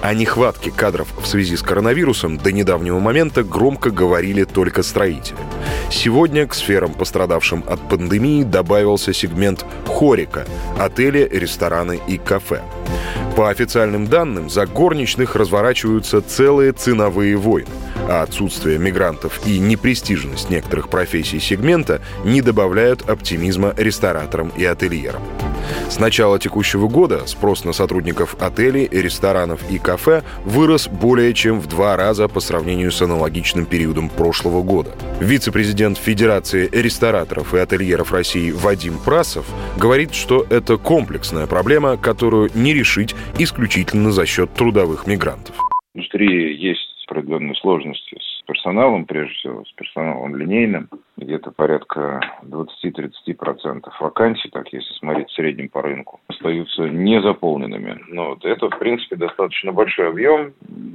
О нехватке кадров в связи с коронавирусом до недавнего момента громко говорили только строители. Сегодня к сферам, пострадавшим от пандемии, добавился сегмент хорика – отели, рестораны и кафе. По официальным данным, за горничных разворачиваются целые ценовые войны, а отсутствие мигрантов и непрестижность некоторых профессий сегмента не добавляют оптимизма рестораторам и ательерам. С начала текущего года спрос на сотрудников отелей, ресторанов и кафе вырос более чем в два раза по сравнению с аналогичным периодом прошлого года. Вице-президент Федерации рестораторов и ательеров России Вадим Прасов говорит, что это комплексная проблема, которую не решить исключительно за счет трудовых мигрантов. В индустрии есть определенные сложности с персоналом, прежде всего, с персоналом линейным. Где-то порядка 20-30% вакансий, так если смотреть в среднем по рынку, остаются незаполненными. Но вот это, в принципе, достаточно большой объем.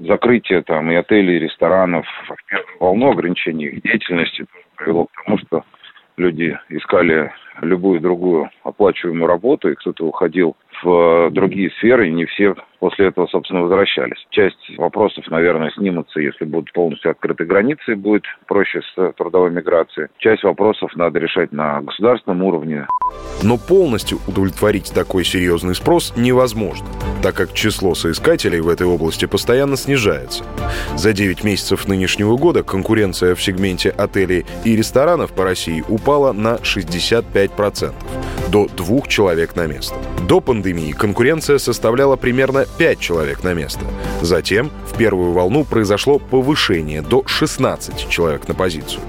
Закрытие там и отелей, и ресторанов в ограничений их деятельности привело к тому, что люди искали любую другую оплачиваемую работу, и кто-то уходил в другие сферы, и не все после этого, собственно, возвращались. Часть вопросов, наверное, снимутся, если будут полностью открыты границы, будет проще с трудовой миграцией. Часть вопросов надо решать на государственном уровне. Но полностью удовлетворить такой серьезный спрос невозможно, так как число соискателей в этой области постоянно снижается. За 9 месяцев нынешнего года конкуренция в сегменте отелей и ресторанов по России упала на 65%, до двух человек на место. До пандемии конкуренция составляла примерно 5 человек на место. Затем в первую волну произошло повышение до 16 человек на позицию.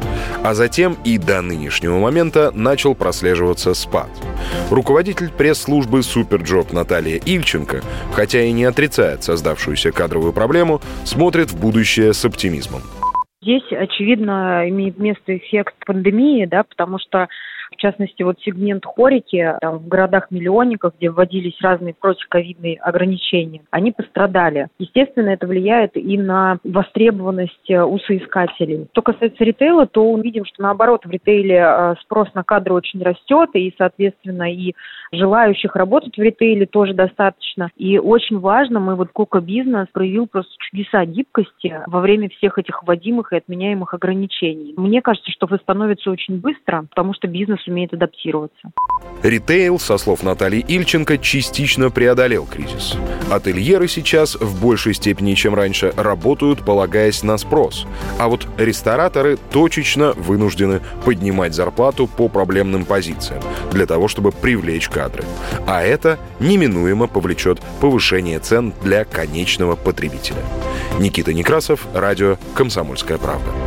А затем и до нынешнего момента начал прослеживаться спад. Руководитель пресс-службы SuperJob Наталья Ильченко, хотя и не отрицает создавшуюся кадровую проблему, смотрит в будущее с оптимизмом. Здесь, очевидно, имеет место эффект пандемии, да, потому что частности, вот сегмент хорики там, в городах-миллионниках, где вводились разные противоковидные ограничения, они пострадали. Естественно, это влияет и на востребованность э, у соискателей. Что касается ритейла, то мы видим, что наоборот в ритейле э, спрос на кадры очень растет, и, соответственно, и желающих работать в ритейле тоже достаточно. И очень важно, мы вот Кока Бизнес проявил просто чудеса гибкости во время всех этих вводимых и отменяемых ограничений. Мне кажется, что восстановится очень быстро, потому что бизнес сумеет адаптироваться. Ритейл, со слов Натальи Ильченко, частично преодолел кризис. Ательеры сейчас в большей степени, чем раньше, работают, полагаясь на спрос. А вот рестораторы точечно вынуждены поднимать зарплату по проблемным позициям для того, чтобы привлечь кадры. А это неминуемо повлечет повышение цен для конечного потребителя. Никита Некрасов, радио «Комсомольская правда».